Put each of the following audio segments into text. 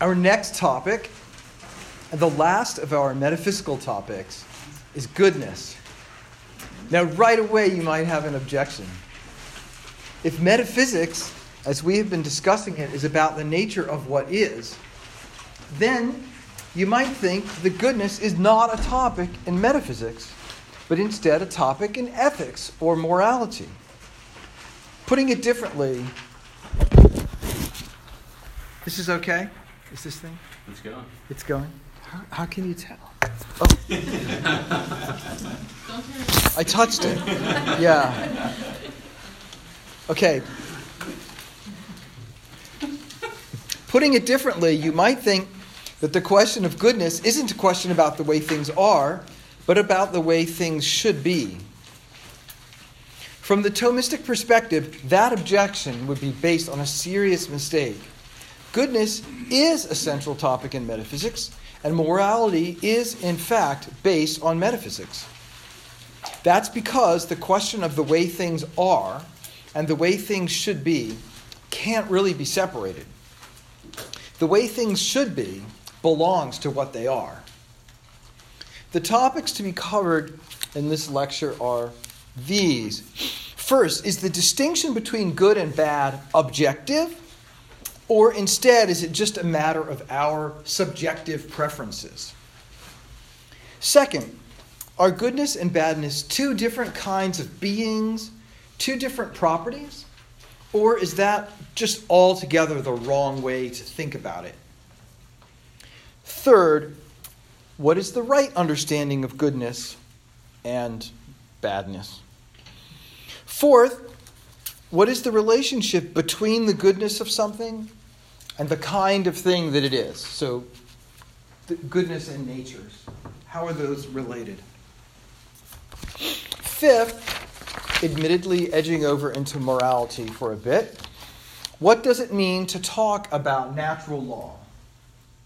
Our next topic, the last of our metaphysical topics, is goodness. Now, right away, you might have an objection. If metaphysics, as we have been discussing it, is about the nature of what is, then you might think that goodness is not a topic in metaphysics, but instead a topic in ethics or morality. Putting it differently, this is okay? Is this thing? It's going. It's going? How, how can you tell? Oh. I touched it. Yeah. Okay. Putting it differently, you might think that the question of goodness isn't a question about the way things are, but about the way things should be. From the Thomistic perspective, that objection would be based on a serious mistake. Goodness is a central topic in metaphysics, and morality is, in fact, based on metaphysics. That's because the question of the way things are and the way things should be can't really be separated. The way things should be belongs to what they are. The topics to be covered in this lecture are these. First, is the distinction between good and bad objective? Or instead, is it just a matter of our subjective preferences? Second, are goodness and badness two different kinds of beings, two different properties? Or is that just altogether the wrong way to think about it? Third, what is the right understanding of goodness and badness? Fourth, what is the relationship between the goodness of something and the kind of thing that it is. So, goodness and natures. How are those related? Fifth, admittedly edging over into morality for a bit, what does it mean to talk about natural law?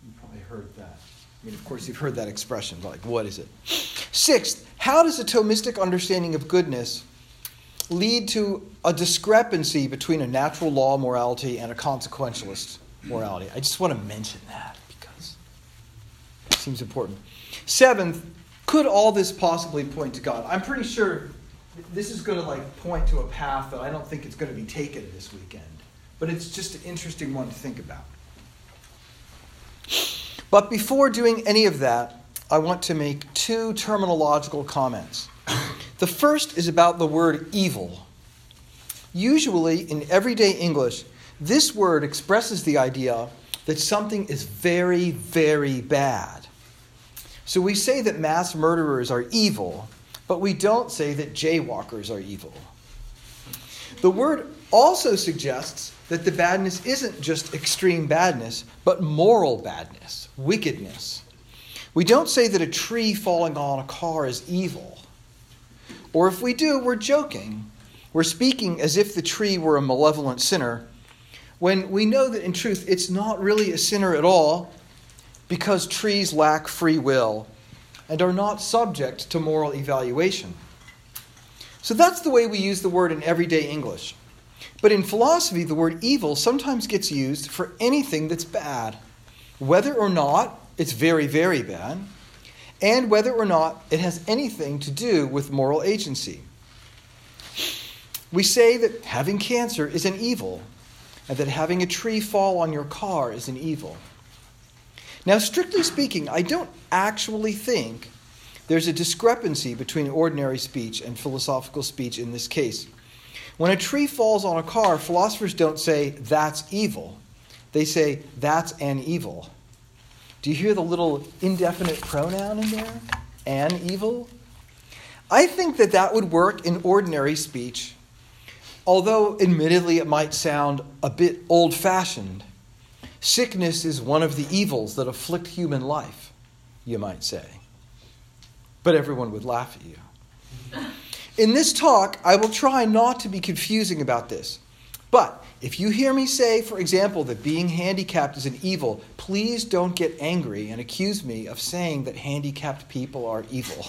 You probably heard that. I mean, of course, you've heard that expression, but like, what is it? Sixth, how does a Thomistic understanding of goodness lead to a discrepancy between a natural law morality and a consequentialist morality. I just want to mention that because it seems important. Seventh, could all this possibly point to God? I'm pretty sure this is going to like point to a path that I don't think it's going to be taken this weekend, but it's just an interesting one to think about. But before doing any of that, I want to make two terminological comments. The first is about the word evil. Usually, in everyday English, this word expresses the idea that something is very, very bad. So we say that mass murderers are evil, but we don't say that jaywalkers are evil. The word also suggests that the badness isn't just extreme badness, but moral badness, wickedness. We don't say that a tree falling on a car is evil. Or if we do, we're joking. We're speaking as if the tree were a malevolent sinner when we know that in truth it's not really a sinner at all because trees lack free will and are not subject to moral evaluation. So that's the way we use the word in everyday English. But in philosophy, the word evil sometimes gets used for anything that's bad, whether or not it's very, very bad, and whether or not it has anything to do with moral agency. We say that having cancer is an evil, and that having a tree fall on your car is an evil. Now, strictly speaking, I don't actually think there's a discrepancy between ordinary speech and philosophical speech in this case. When a tree falls on a car, philosophers don't say, that's evil. They say, that's an evil. Do you hear the little indefinite pronoun in there? An evil? I think that that would work in ordinary speech Although, admittedly, it might sound a bit old fashioned, sickness is one of the evils that afflict human life, you might say. But everyone would laugh at you. In this talk, I will try not to be confusing about this. But if you hear me say, for example, that being handicapped is an evil, please don't get angry and accuse me of saying that handicapped people are evil.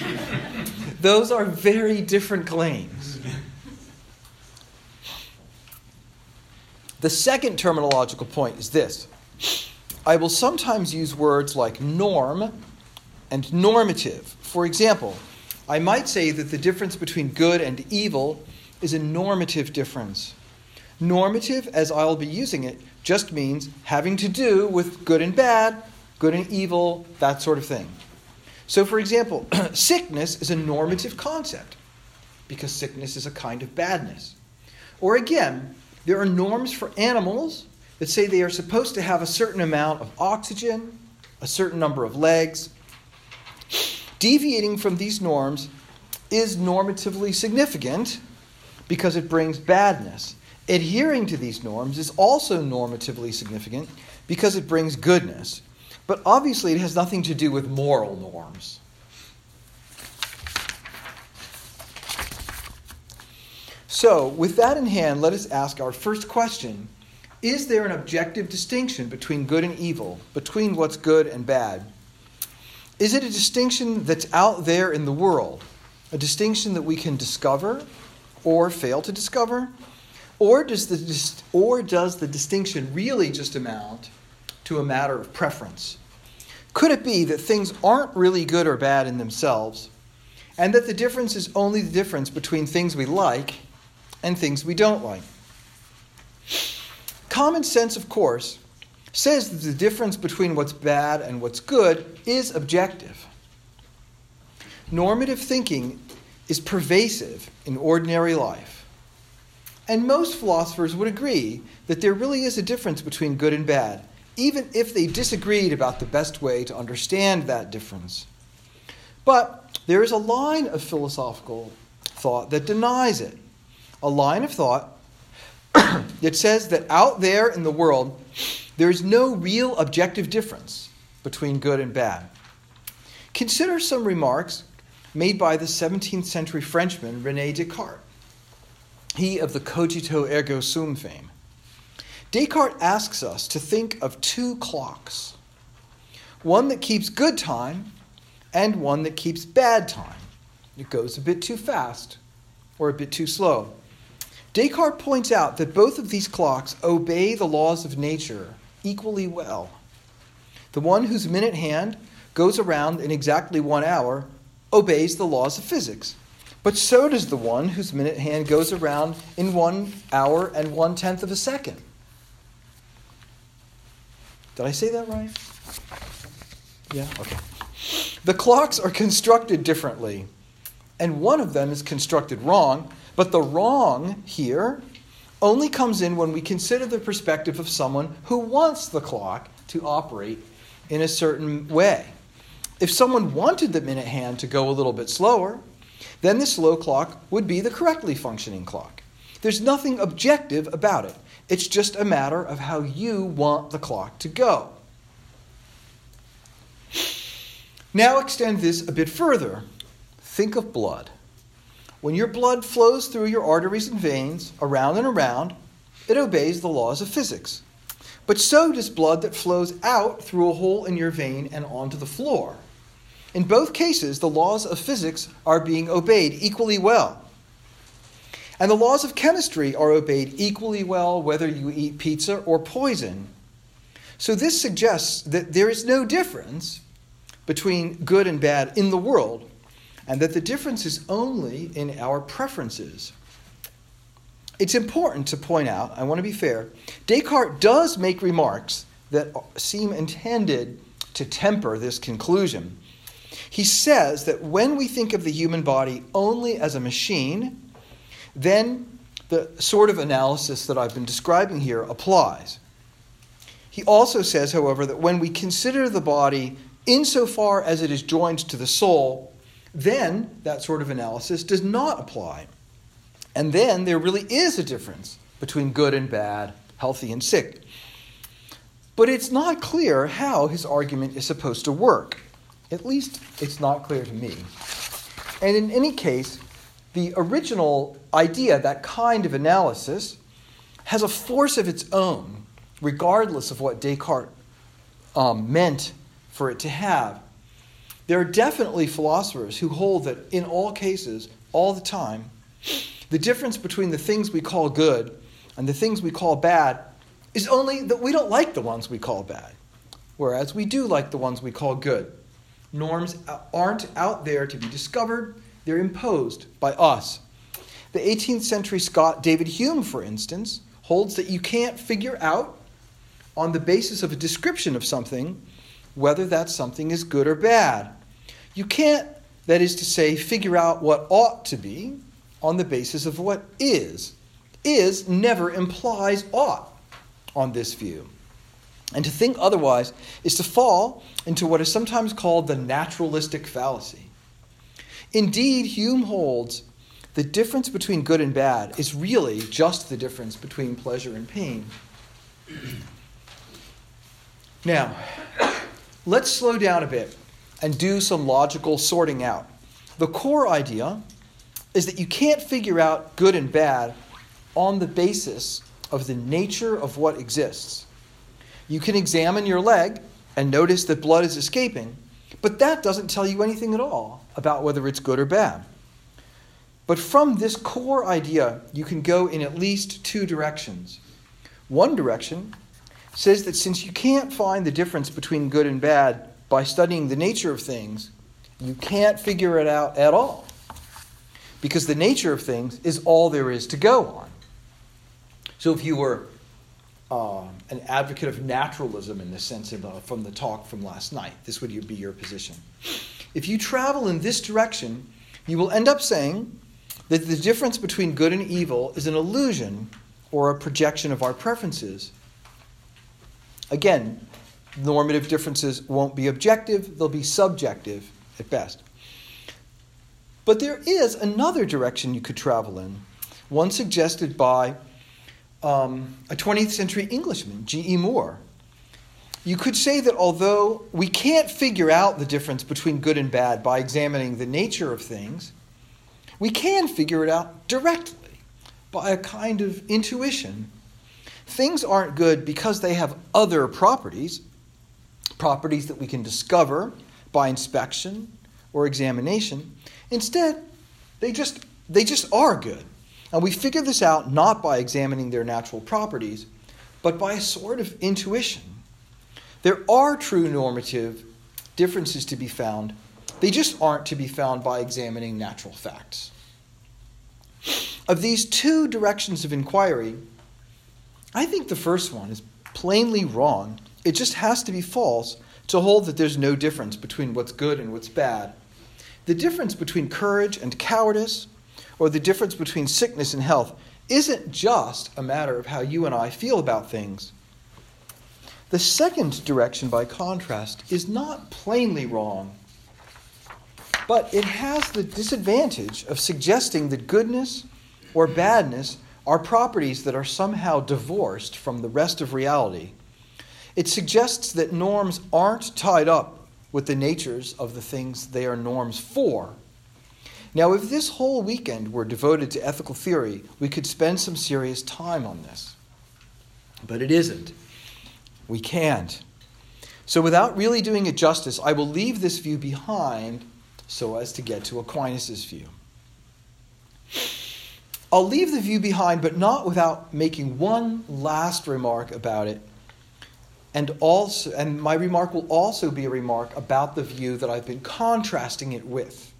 Those are very different claims. The second terminological point is this I will sometimes use words like norm and normative. For example, I might say that the difference between good and evil is a normative difference. Normative, as I'll be using it, just means having to do with good and bad, good and evil, that sort of thing. So, for example, sickness is a normative concept because sickness is a kind of badness. Or again, there are norms for animals that say they are supposed to have a certain amount of oxygen, a certain number of legs. Deviating from these norms is normatively significant because it brings badness. Adhering to these norms is also normatively significant because it brings goodness. But obviously, it has nothing to do with moral norms. So, with that in hand, let us ask our first question Is there an objective distinction between good and evil, between what's good and bad? Is it a distinction that's out there in the world, a distinction that we can discover or fail to discover? Or does the, or does the distinction really just amount to a matter of preference? Could it be that things aren't really good or bad in themselves, and that the difference is only the difference between things we like and things we don't like? Common sense, of course, says that the difference between what's bad and what's good is objective. Normative thinking is pervasive in ordinary life. And most philosophers would agree that there really is a difference between good and bad, even if they disagreed about the best way to understand that difference. But there is a line of philosophical thought that denies it. A line of thought that says that out there in the world, there is no real objective difference between good and bad. Consider some remarks made by the 17th century Frenchman Rene Descartes, he of the cogito ergo sum fame. Descartes asks us to think of two clocks one that keeps good time and one that keeps bad time. It goes a bit too fast or a bit too slow. Descartes points out that both of these clocks obey the laws of nature equally well. The one whose minute hand goes around in exactly one hour obeys the laws of physics. But so does the one whose minute hand goes around in one hour and one tenth of a second. Did I say that right? Yeah? Okay. The clocks are constructed differently, and one of them is constructed wrong, but the wrong here only comes in when we consider the perspective of someone who wants the clock to operate in a certain way. If someone wanted the minute hand to go a little bit slower, then the slow clock would be the correctly functioning clock. There's nothing objective about it. It's just a matter of how you want the clock to go. Now extend this a bit further. Think of blood. When your blood flows through your arteries and veins, around and around, it obeys the laws of physics. But so does blood that flows out through a hole in your vein and onto the floor. In both cases, the laws of physics are being obeyed equally well. And the laws of chemistry are obeyed equally well whether you eat pizza or poison. So this suggests that there is no difference between good and bad in the world, and that the difference is only in our preferences. It's important to point out, I want to be fair, Descartes does make remarks that seem intended to temper this conclusion. He says that when we think of the human body only as a machine, then the sort of analysis that I've been describing here applies. He also says, however, that when we consider the body insofar as it is joined to the soul, then that sort of analysis does not apply. And then there really is a difference between good and bad, healthy and sick. But it's not clear how his argument is supposed to work. At least it's not clear to me. And in any case, the original idea, that kind of analysis, has a force of its own, regardless of what Descartes um, meant for it to have. There are definitely philosophers who hold that in all cases, all the time, the difference between the things we call good and the things we call bad is only that we don't like the ones we call bad, whereas we do like the ones we call good. Norms aren't out there to be discovered, they're imposed by us. The 18th century Scot David Hume, for instance, holds that you can't figure out, on the basis of a description of something, whether that something is good or bad. You can't, that is to say, figure out what ought to be on the basis of what is. Is never implies ought on this view. And to think otherwise is to fall into what is sometimes called the naturalistic fallacy. Indeed, Hume holds the difference between good and bad is really just the difference between pleasure and pain. Now, let's slow down a bit and do some logical sorting out. The core idea is that you can't figure out good and bad on the basis of the nature of what exists. You can examine your leg and notice that blood is escaping, but that doesn't tell you anything at all about whether it's good or bad. But from this core idea, you can go in at least two directions. One direction says that since you can't find the difference between good and bad by studying the nature of things, you can't figure it out at all. Because the nature of things is all there is to go on. So if you were uh, an advocate of naturalism in the sense of, uh, from the talk from last night, this would be your position. If you travel in this direction, you will end up saying that the difference between good and evil is an illusion or a projection of our preferences. Again, normative differences won't be objective, they'll be subjective at best. But there is another direction you could travel in, one suggested by um, a 20th century Englishman, G.E. Moore. You could say that although we can't figure out the difference between good and bad by examining the nature of things, we can figure it out directly by a kind of intuition. Things aren't good because they have other properties, properties that we can discover by inspection or examination. Instead, they just, they just are good. And we figure this out not by examining their natural properties, but by a sort of intuition. There are true normative differences to be found, they just aren't to be found by examining natural facts. Of these two directions of inquiry, I think the first one is plainly wrong. It just has to be false to hold that there's no difference between what's good and what's bad. The difference between courage and cowardice, or the difference between sickness and health isn't just a matter of how you and I feel about things. The second direction, by contrast, is not plainly wrong, but it has the disadvantage of suggesting that goodness or badness are properties that are somehow divorced from the rest of reality. It suggests that norms aren't tied up with the natures of the things they are norms for. Now, if this whole weekend were devoted to ethical theory, we could spend some serious time on this. But it isn't. We can't. So, without really doing it justice, I will leave this view behind so as to get to Aquinas' view. I'll leave the view behind, but not without making one last remark about it. And, also, and my remark will also be a remark about the view that I've been contrasting it with.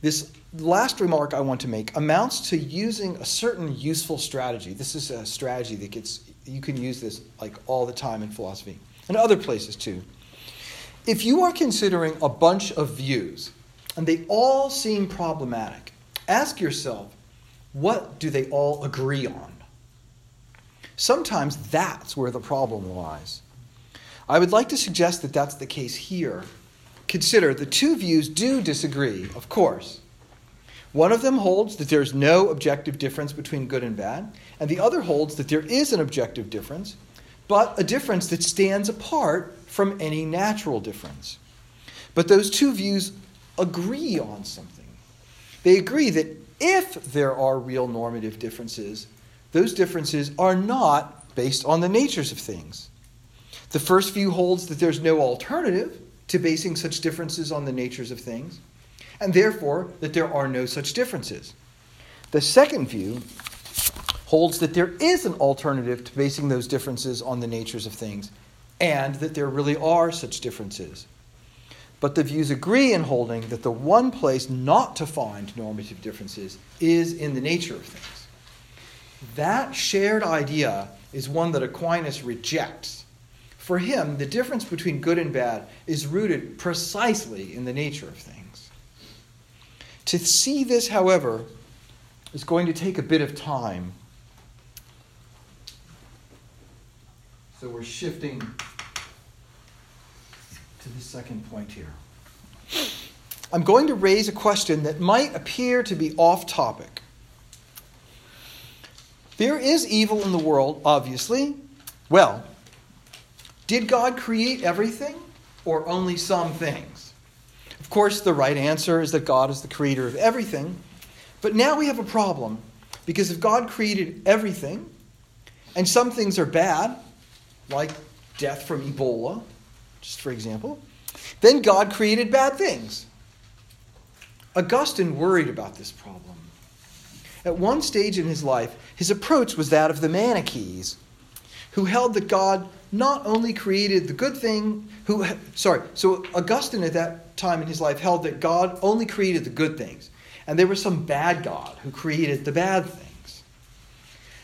This last remark I want to make amounts to using a certain useful strategy. This is a strategy that gets, you can use this like all the time in philosophy and other places too. If you are considering a bunch of views and they all seem problematic, ask yourself, what do they all agree on? Sometimes that's where the problem lies. I would like to suggest that that's the case here Consider the two views do disagree, of course. One of them holds that there's no objective difference between good and bad, and the other holds that there is an objective difference, but a difference that stands apart from any natural difference. But those two views agree on something. They agree that if there are real normative differences, those differences are not based on the natures of things. The first view holds that there's no alternative, to basing such differences on the natures of things, and therefore that there are no such differences. The second view holds that there is an alternative to basing those differences on the natures of things, and that there really are such differences. But the views agree in holding that the one place not to find normative differences is in the nature of things. That shared idea is one that Aquinas rejects. For him, the difference between good and bad is rooted precisely in the nature of things. To see this, however, is going to take a bit of time So we're shifting to the second point here. I'm going to raise a question that might appear to be off topic. There is evil in the world, obviously. Well, did God create everything or only some things? Of course, the right answer is that God is the creator of everything. But now we have a problem because if God created everything and some things are bad like death from Ebola, just for example. Then God created bad things. Augustine worried about this problem. At one stage in his life, his approach was that of the Manichees, who held that God not only created the good thing, who sorry, so Augustine at that time in his life held that God only created the good things, and there was some bad God who created the bad things.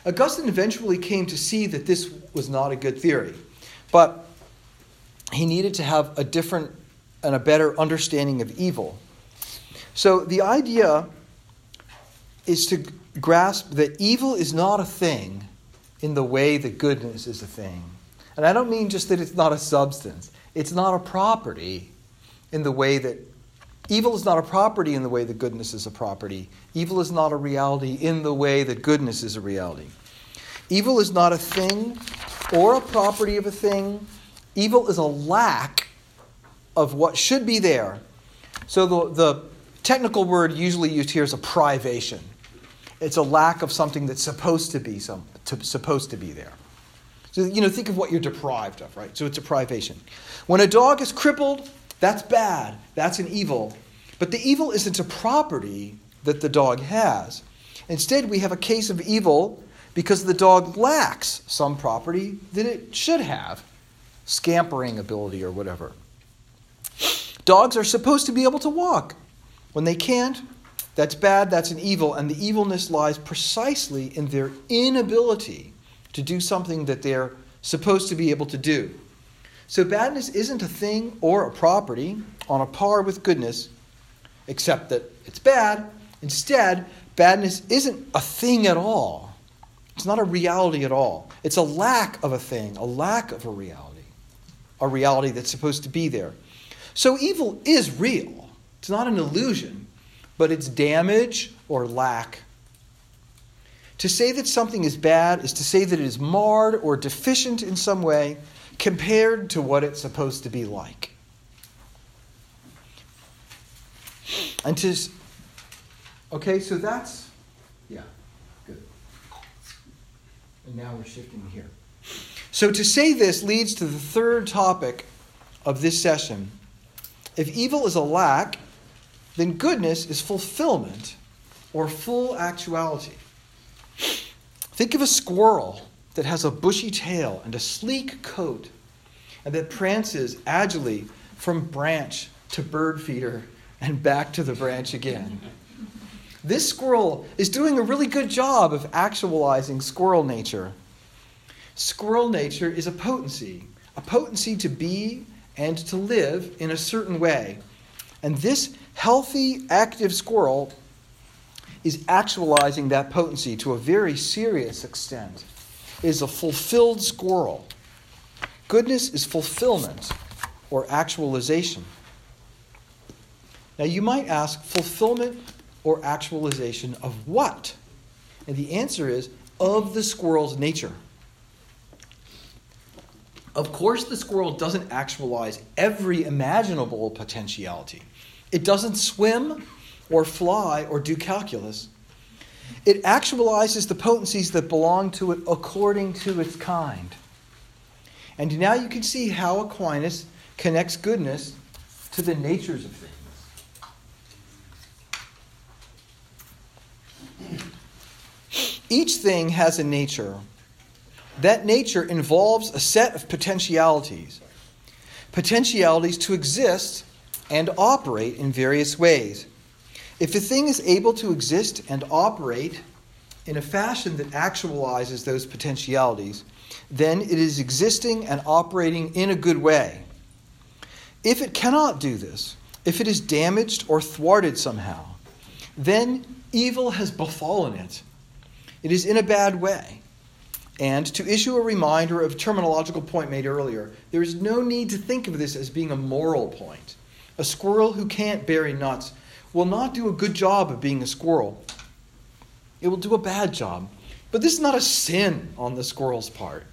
Augustine eventually came to see that this was not a good theory, but he needed to have a different and a better understanding of evil. So the idea is to grasp that evil is not a thing in the way that goodness is a thing. And I don't mean just that it's not a substance, it's not a property in the way that evil is not a property in the way that goodness is a property. Evil is not a reality in the way that goodness is a reality. Evil is not a thing or a property of a thing. Evil is a lack of what should be there. So the, the technical word usually used here is a privation. It's a lack of something that's supposed to be some, to, supposed to be there. So you know, think of what you're deprived of, right? So it's a privation. When a dog is crippled, that's bad. That's an evil. But the evil isn't a property that the dog has. Instead, we have a case of evil because the dog lacks some property that it should have scampering ability or whatever. Dogs are supposed to be able to walk. When they can't, that's bad, that's an evil, and the evilness lies precisely in their inability to do something that they're supposed to be able to do. So, badness isn't a thing or a property on a par with goodness, except that it's bad. Instead, badness isn't a thing at all. It's not a reality at all. It's a lack of a thing, a lack of a reality, a reality that's supposed to be there. So evil is real. It's not an illusion, but it's damage or lack. To say that something is bad is to say that it is marred or deficient in some way compared to what it's supposed to be like. And to. Okay, so that's yeah, good. And now we're shifting here. So to say this leads to the third topic of this session. If evil is a lack, then goodness is fulfillment or full actuality. Think of a squirrel that has a bushy tail and a sleek coat and that prances agilely from branch to bird feeder and back to the branch again. This squirrel is doing a really good job of actualizing squirrel nature. Squirrel nature is a potency, a potency to be and to live in a certain way. And this healthy, active squirrel is actualizing that potency to a very serious extent. It is a fulfilled squirrel. Goodness is fulfillment or actualization. Now you might ask, fulfillment or actualization of what? And the answer is of the squirrel's nature. Of course, the squirrel doesn't actualize every imaginable potentiality. It doesn't swim or fly or do calculus. It actualizes the potencies that belong to it according to its kind. And now you can see how Aquinas connects goodness to the natures of things. Each thing has a nature. That nature involves a set of potentialities. Potentialities to exist and operate in various ways. If a thing is able to exist and operate in a fashion that actualizes those potentialities, then it is existing and operating in a good way. If it cannot do this, if it is damaged or thwarted somehow, then evil has befallen it. It is in a bad way. And to issue a reminder of a terminological point made earlier, there is no need to think of this as being a moral point. A squirrel who can't bury nuts will not do a good job of being a squirrel. It will do a bad job. But this is not a sin on the squirrel's part.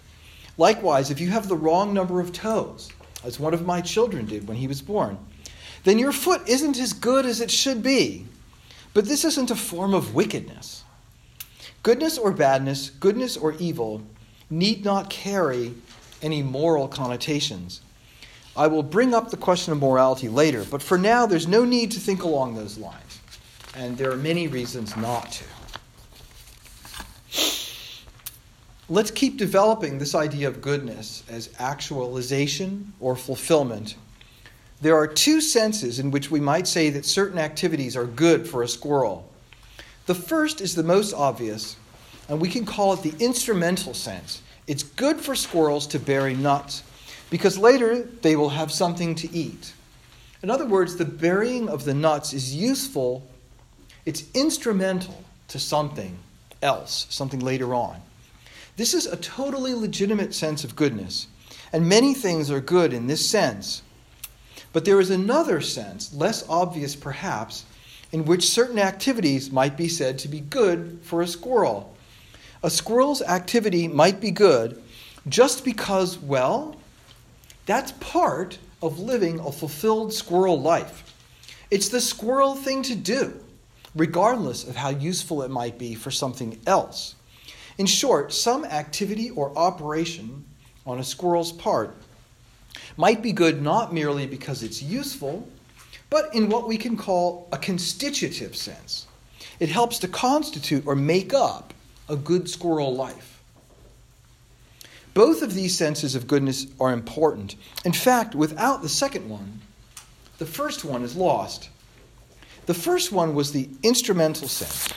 Likewise, if you have the wrong number of toes, as one of my children did when he was born, then your foot isn't as good as it should be. But this isn't a form of wickedness. Goodness or badness, goodness or evil, need not carry any moral connotations. I will bring up the question of morality later, but for now, there's no need to think along those lines. And there are many reasons not to. Let's keep developing this idea of goodness as actualization or fulfillment. There are two senses in which we might say that certain activities are good for a squirrel. The first is the most obvious, and we can call it the instrumental sense. It's good for squirrels to bury nuts because later they will have something to eat. In other words, the burying of the nuts is useful, it's instrumental to something else, something later on. This is a totally legitimate sense of goodness, and many things are good in this sense. But there is another sense, less obvious perhaps, in which certain activities might be said to be good for a squirrel. A squirrel's activity might be good just because, well, that's part of living a fulfilled squirrel life. It's the squirrel thing to do, regardless of how useful it might be for something else. In short, some activity or operation on a squirrel's part might be good not merely because it's useful, but in what we can call a constitutive sense. It helps to constitute or make up a good squirrel life. Both of these senses of goodness are important. In fact, without the second one, the first one is lost. The first one was the instrumental sense.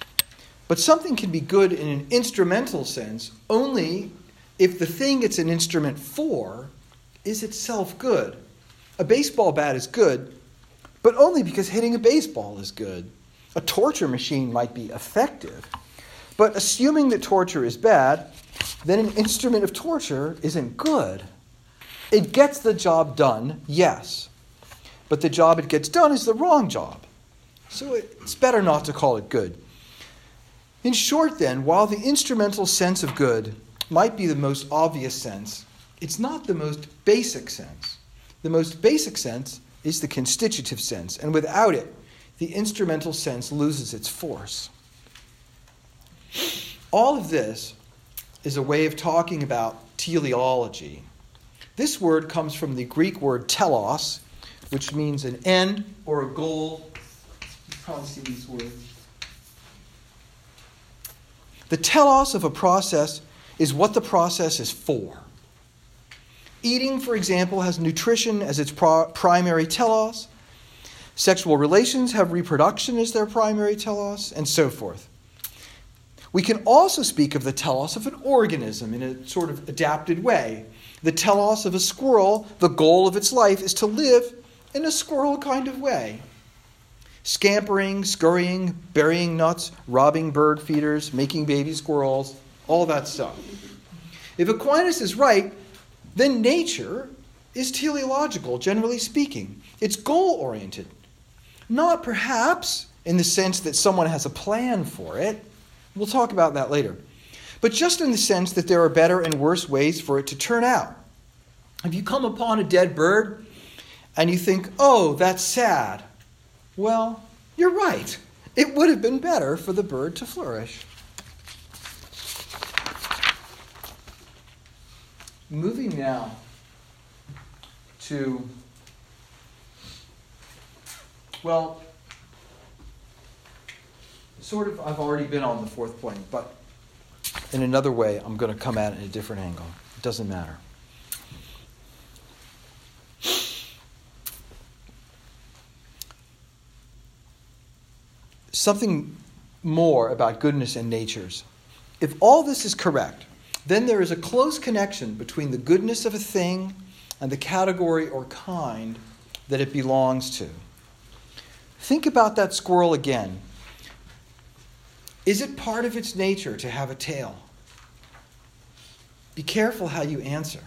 But something can be good in an instrumental sense only if the thing it's an instrument for is itself good. A baseball bat is good, but only because hitting a baseball is good. A torture machine might be effective, but assuming that torture is bad, then an instrument of torture isn't good. It gets the job done, yes, but the job it gets done is the wrong job. So it's better not to call it good. In short, then, while the instrumental sense of good might be the most obvious sense, it's not the most basic sense. The most basic sense is the constitutive sense, and without it, the instrumental sense loses its force. All of this is a way of talking about teleology. This word comes from the Greek word telos, which means an end or a goal. You probably see these words. The telos of a process is what the process is for. Eating, for example, has nutrition as its pro- primary telos. Sexual relations have reproduction as their primary telos, and so forth. We can also speak of the telos of an organism in a sort of adapted way. The telos of a squirrel, the goal of its life is to live in a squirrel kind of way scampering, scurrying, burying nuts, robbing bird feeders, making baby squirrels, all that stuff. If Aquinas is right, then nature is teleological, generally speaking. It's goal oriented. Not perhaps in the sense that someone has a plan for it. We'll talk about that later. But just in the sense that there are better and worse ways for it to turn out. If you come upon a dead bird and you think, oh, that's sad, well, you're right. It would have been better for the bird to flourish. Moving now to, well, sort of, I've already been on the fourth point, but in another way, I'm going to come at it in a different angle. It doesn't matter. Something more about goodness and natures. If all this is correct, then there is a close connection between the goodness of a thing and the category or kind that it belongs to. Think about that squirrel again. Is it part of its nature to have a tail? Be careful how you answer.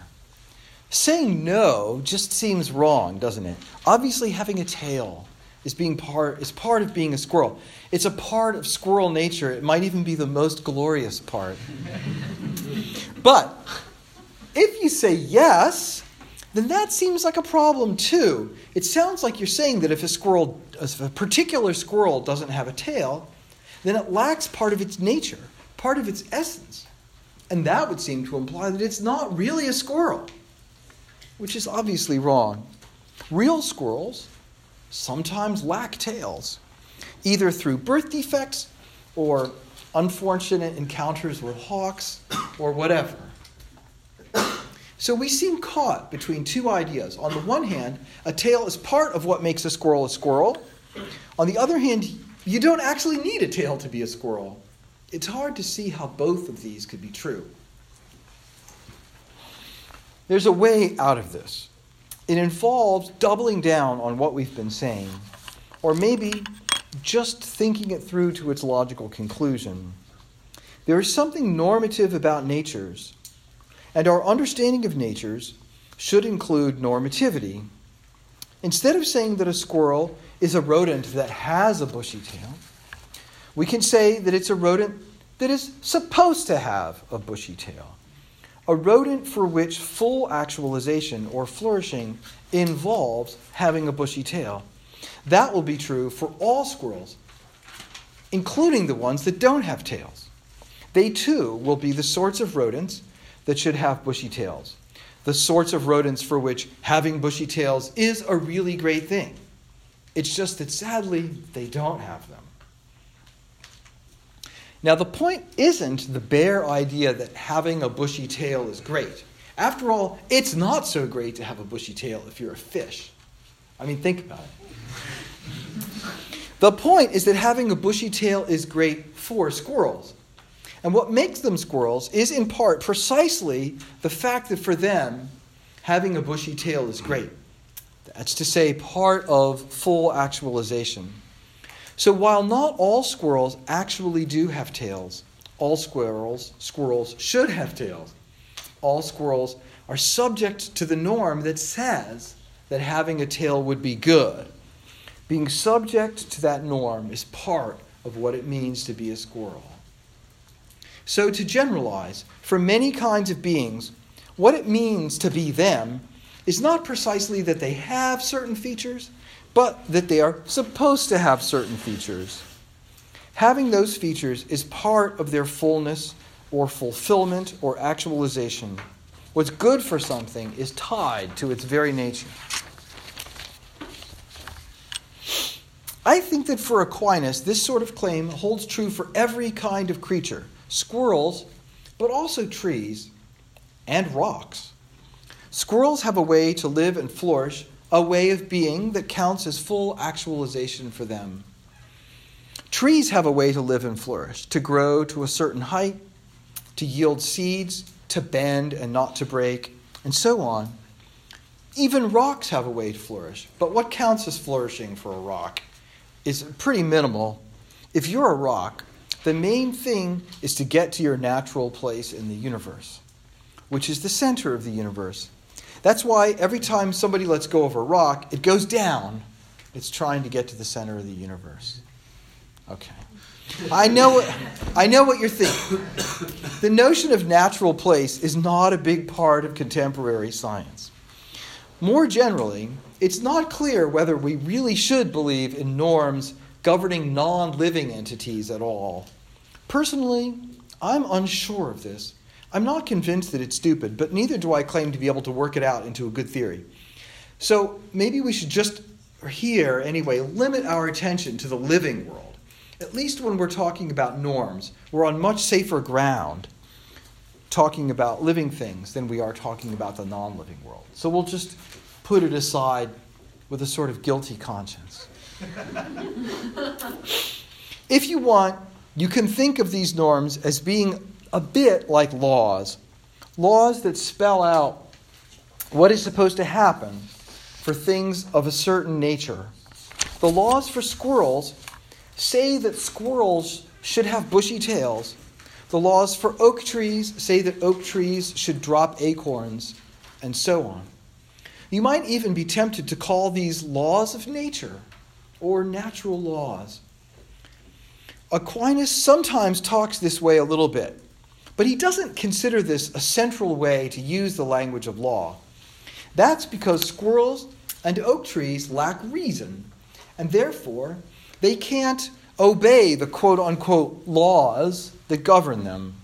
Saying no just seems wrong, doesn't it? Obviously, having a tail is being part is part of being a squirrel. It's a part of squirrel nature. It might even be the most glorious part. but if you say yes, then that seems like a problem too. It sounds like you're saying that if a squirrel, if a particular squirrel doesn't have a tail, then it lacks part of its nature, part of its essence. And that would seem to imply that it's not really a squirrel, which is obviously wrong. Real squirrels sometimes lack tails, either through birth defects or unfortunate encounters with hawks or whatever. So we seem caught between two ideas. On the one hand, a tail is part of what makes a squirrel a squirrel. On the other hand, you don't actually need a tail to be a squirrel. It's hard to see how both of these could be true. There's a way out of this. It involves doubling down on what we've been saying, or maybe just thinking it through to its logical conclusion. There is something normative about natures and our understanding of natures should include normativity. Instead of saying that a squirrel is a rodent that has a bushy tail, we can say that it's a rodent that is supposed to have a bushy tail. A rodent for which full actualization or flourishing involves having a bushy tail. That will be true for all squirrels, including the ones that don't have tails. They too will be the sorts of rodents that should have bushy tails, the sorts of rodents for which having bushy tails is a really great thing. It's just that sadly, they don't have them. Now, the point isn't the bare idea that having a bushy tail is great. After all, it's not so great to have a bushy tail if you're a fish. I mean, think about it. The point is that having a bushy tail is great for squirrels. And what makes them squirrels is, in part, precisely the fact that for them, having a bushy tail is great. That's to say, part of full actualization. So while not all squirrels actually do have tails, all squirrels, squirrels should have tails. All squirrels are subject to the norm that says that having a tail would be good. Being subject to that norm is part of what it means to be a squirrel. So, to generalize, for many kinds of beings, what it means to be them is not precisely that they have certain features, but that they are supposed to have certain features. Having those features is part of their fullness or fulfillment or actualization. What's good for something is tied to its very nature. I think that for Aquinas, this sort of claim holds true for every kind of creature squirrels, but also trees and rocks. Squirrels have a way to live and flourish, a way of being that counts as full actualization for them. Trees have a way to live and flourish, to grow to a certain height, to yield seeds, to bend and not to break, and so on. Even rocks have a way to flourish, but what counts as flourishing for a rock is pretty minimal. If you're a rock, the main thing is to get to your natural place in the universe, which is the center of the universe. That's why every time somebody lets go of a rock, it goes down. It's trying to get to the center of the universe. Okay. I know, I know what you're thinking. The notion of natural place is not a big part of contemporary science. More generally, it's not clear whether we really should believe in norms governing non living entities at all. Personally, I'm unsure of this. I'm not convinced that it's stupid, but neither do I claim to be able to work it out into a good theory. So maybe we should just, here anyway, limit our attention to the living world. At least when we're talking about norms, we're on much safer ground. talking about living things than we are talking about the non living world. So we'll just put it aside with a sort of guilty conscience. if you want, you can think of these norms as being a bit like laws laws that spell out what is supposed to happen for things of a certain nature. The laws for squirrels say that squirrels should have bushy tails. The laws for oak trees say that oak trees should drop acorns, and so on. You might even be tempted to call these laws of nature or natural laws. Aquinas sometimes talks this way a little bit, but he doesn't consider this a central way to use the language of law. That's because squirrels and oak trees lack reason, and therefore they can't obey the quote unquote laws that govern them.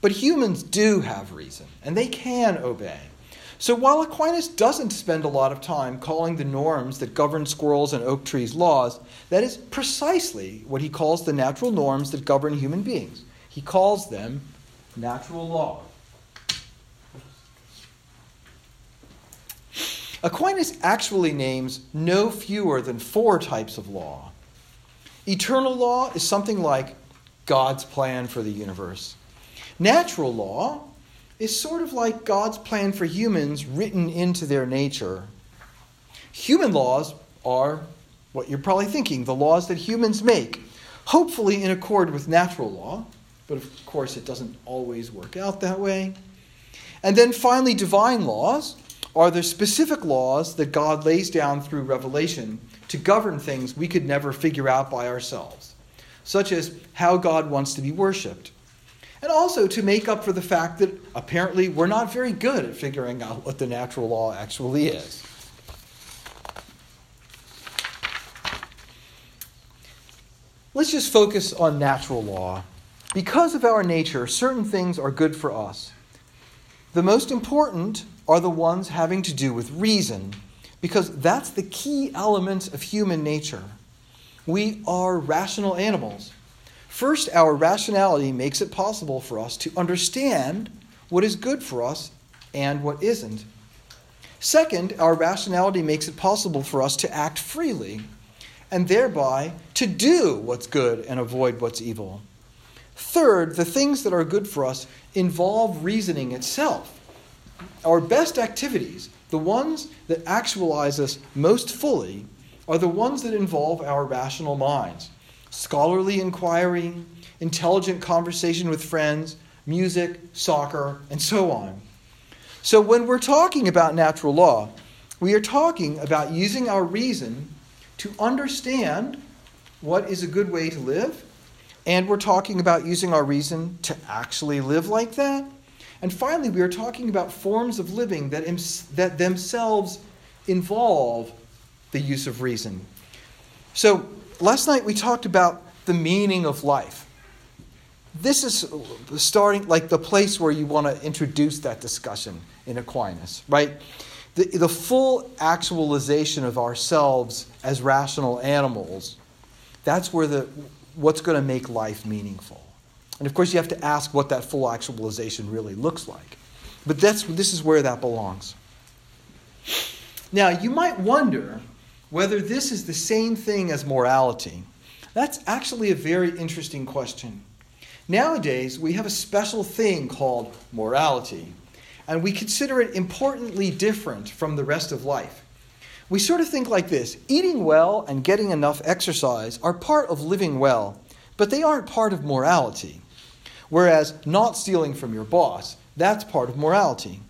But humans do have reason, and they can obey. So while Aquinas doesn't spend a lot of time calling the norms that govern squirrels and oak trees laws, that is precisely what he calls the natural norms that govern human beings. He calls them natural law. Aquinas actually names no fewer than four types of law. Eternal law is something like God's plan for the universe. Natural law is sort of like God's plan for humans written into their nature. Human laws are what you're probably thinking the laws that humans make, hopefully in accord with natural law, but of course it doesn't always work out that way. And then finally, divine laws are the specific laws that God lays down through revelation to govern things we could never figure out by ourselves, such as how God wants to be worshiped and also to make up for the fact that apparently we're not very good at figuring out what the natural law actually is. Let's just focus on natural law. Because of our nature, certain things are good for us. The most important are the ones having to do with reason, because that's the key element of human nature. We are rational animals. First, our rationality makes it possible for us to understand what is good for us and what isn't. Second, our rationality makes it possible for us to act freely and thereby to do what's good and avoid what's evil. Third, the things that are good for us involve reasoning itself. Our best activities, the ones that actualize us most fully, are the ones that involve our rational minds scholarly inquiry, intelligent conversation with friends, music, soccer, and so on. So, when we're talking about natural law, we are talking about using our reason to understand what is a good way to live, and we're talking about using our reason to actually live like that. And finally, we are talking about forms of living that, that themselves involve the use of reason. So, last night we talked about the meaning of life. This is starting like the place where you want to introduce that discussion in Aquinas, right? The, the full actualization of ourselves as rational animals, that's where the what's going to make life meaningful. And of course, you have to ask what that full actualization really looks like. But that's, this is where that belongs. Now, you might wonder whether this is the same thing as morality. That's actually a very interesting question. Nowadays, we have a special thing called morality, and we consider it importantly different from the rest of life. We sort of think like this eating well and getting enough exercise are part of living well, but they aren't part of morality. Whereas not stealing from your boss, that's part of morality.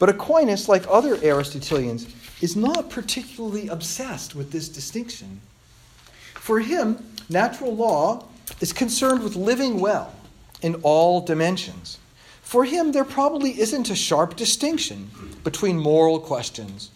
But Aquinas, like other Aristotelians, is not particularly obsessed with this distinction. For him, natural law is concerned with living well in all dimensions. For him, there probably isn't a sharp distinction between moral questions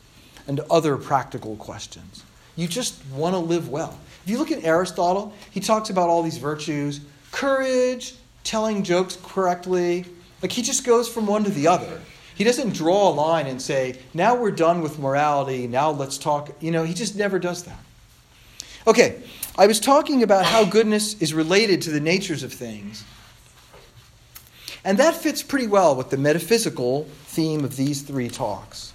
and other practical questions. You just want to live well. If you look at Aristotle, he talks about all these virtues courage, telling jokes correctly. Like he just goes from one to the other. He doesn't draw a line and say, now we're done with morality, now let's talk. You know, he just never does that. Okay, I was talking about how goodness is related to the natures of things. And that fits pretty well with the metaphysical theme of these three talks.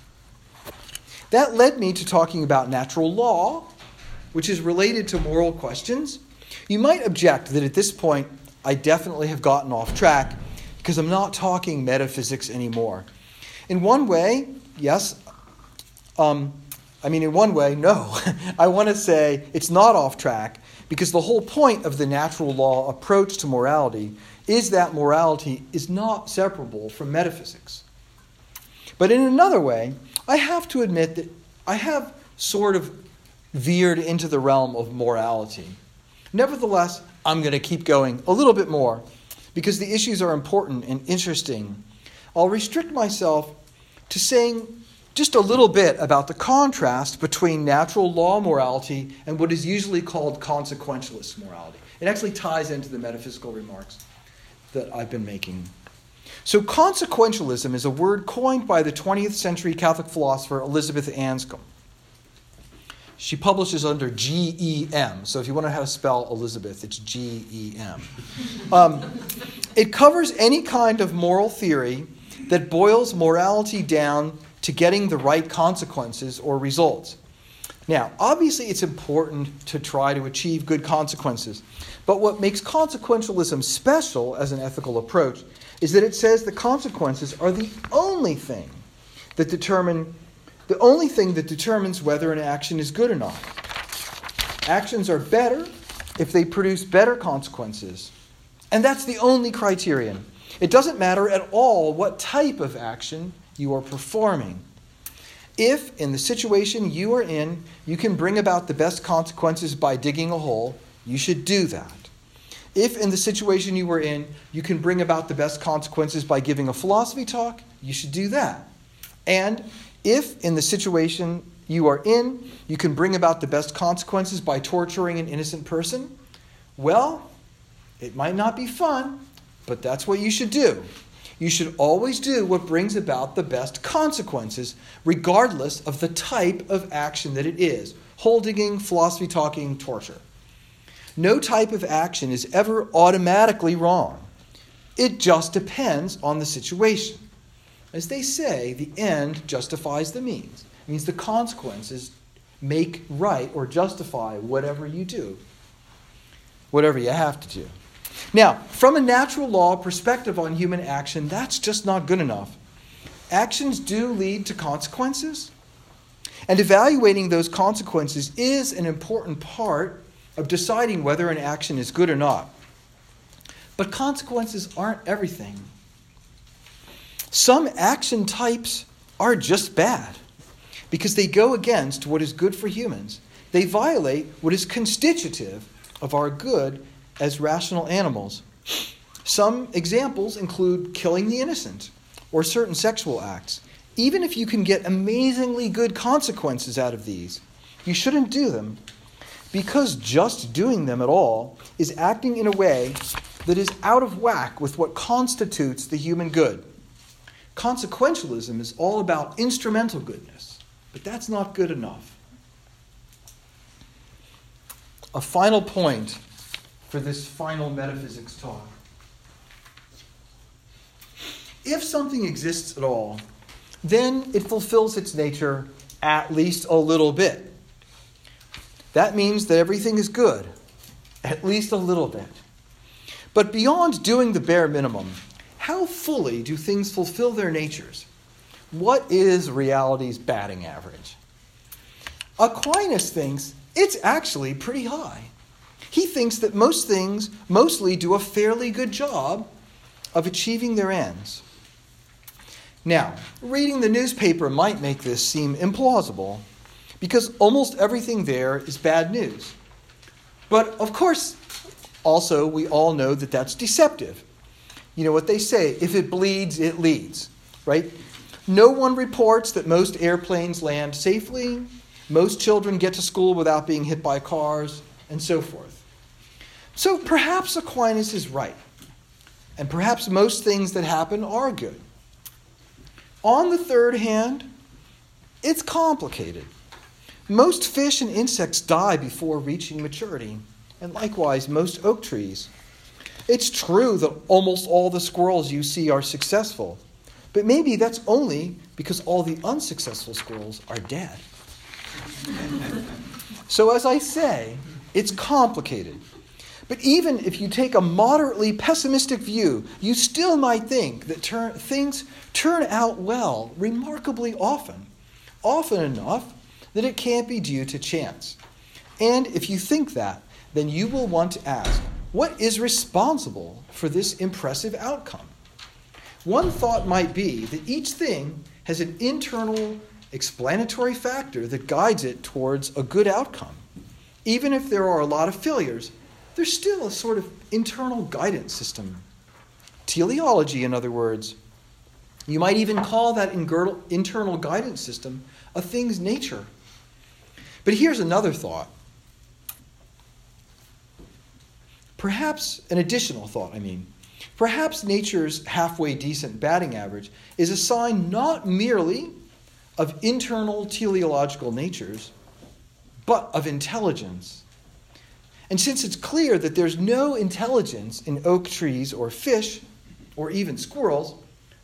That led me to talking about natural law, which is related to moral questions. You might object that at this point I definitely have gotten off track because I'm not talking metaphysics anymore. In one way, yes, um, I mean, in one way, no. I want to say it's not off track because the whole point of the natural law approach to morality is that morality is not separable from metaphysics. But in another way, I have to admit that I have sort of veered into the realm of morality. Nevertheless, I'm going to keep going a little bit more because the issues are important and interesting. I'll restrict myself to saying just a little bit about the contrast between natural law morality and what is usually called consequentialist morality. It actually ties into the metaphysical remarks that I've been making. So, consequentialism is a word coined by the 20th century Catholic philosopher Elizabeth Anscombe. She publishes under GEM. So, if you want to know how to spell Elizabeth, it's G E M. Um, it covers any kind of moral theory that boils morality down to getting the right consequences or results. Now, obviously, it's important to try to achieve good consequences. But what makes consequentialism special as an ethical approach is that it says the consequences are the only thing that determine the only thing that determines whether an action is good or not. Actions are better if they produce better consequences. And that's the only criterion. It doesn't matter at all what type of action you are performing. If, in the situation you are in, you can bring about the best consequences by digging a hole, you should do that. If, in the situation you were in, you can bring about the best consequences by giving a philosophy talk, you should do that. And if, in the situation you are in, you can bring about the best consequences by torturing an innocent person, well, it might not be fun, but that's what you should do. You should always do what brings about the best consequences, regardless of the type of action that it is hole digging, philosophy talking, torture. No type of action is ever automatically wrong. It just depends on the situation. As they say, the end justifies the means. It means the consequences make right or justify whatever you do, whatever you have to do. Now, from a natural law perspective on human action, that's just not good enough. Actions do lead to consequences, and evaluating those consequences is an important part of deciding whether an action is good or not. But consequences aren't everything. Some action types are just bad because they go against what is good for humans. They violate what is constitutive of our good as rational animals. Some examples include killing the innocent or certain sexual acts. Even if you can get amazingly good consequences out of these, you shouldn't do them because just doing them at all is acting in a way that is out of whack with what constitutes the human good. Consequentialism is all about instrumental goodness, but that's not good enough. A final point for this final metaphysics talk. If something exists at all, then it fulfills its nature at least a little bit. That means that everything is good, at least a little bit. But beyond doing the bare minimum, how fully do things fulfill their natures? What is reality's batting average? Aquinas thinks it's actually pretty high he thinks that most things mostly do a fairly good job of achieving their ends. Now, reading the newspaper might make this seem implausible because almost everything there is bad news. But of course, also, we all know that that's deceptive. You know what they say if it bleeds, it leads, right? No one reports that most airplanes land safely, most children get to school without being hit by cars, and so forth. So perhaps Aquinas is right, and perhaps most things that happen are good. On the third hand, it's complicated. Most fish and insects die before reaching maturity, and likewise most oak trees. It's true that almost all the squirrels you see are successful, but maybe that's only because all the unsuccessful squirrels are dead. so, as I say, it's complicated. But even if you take a moderately pessimistic view, you still might think that turn, things turn out well remarkably often, often enough that it can't be due to chance. And if you think that, then you will want to ask what is responsible for this impressive outcome? One thought might be that each thing has an internal explanatory factor that guides it towards a good outcome. Even if there are a lot of failures, there's still a sort of internal guidance system. Teleology, in other words. You might even call that internal guidance system a thing's nature. But here's another thought. Perhaps an additional thought, I mean. Perhaps nature's halfway decent batting average is a sign not merely of internal teleological natures, but of intelligence. And since it's clear that there's no intelligence in oak trees or fish, or even squirrels,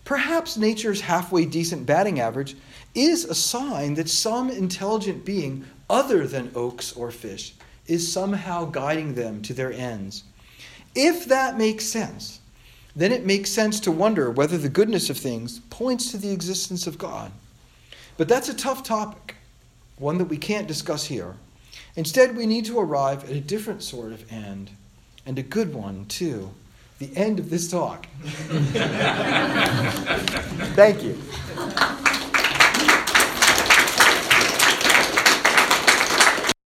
perhaps nature's halfway decent batting average is a sign that some intelligent being other than oaks or fish is somehow guiding them to their ends. If that makes sense, then it makes sense to wonder whether the goodness of things points to the existence of God. But that's a tough topic, one that we can't discuss here. Instead, we need to arrive at a different sort of end, and a good one, too. The end of this talk. Thank you.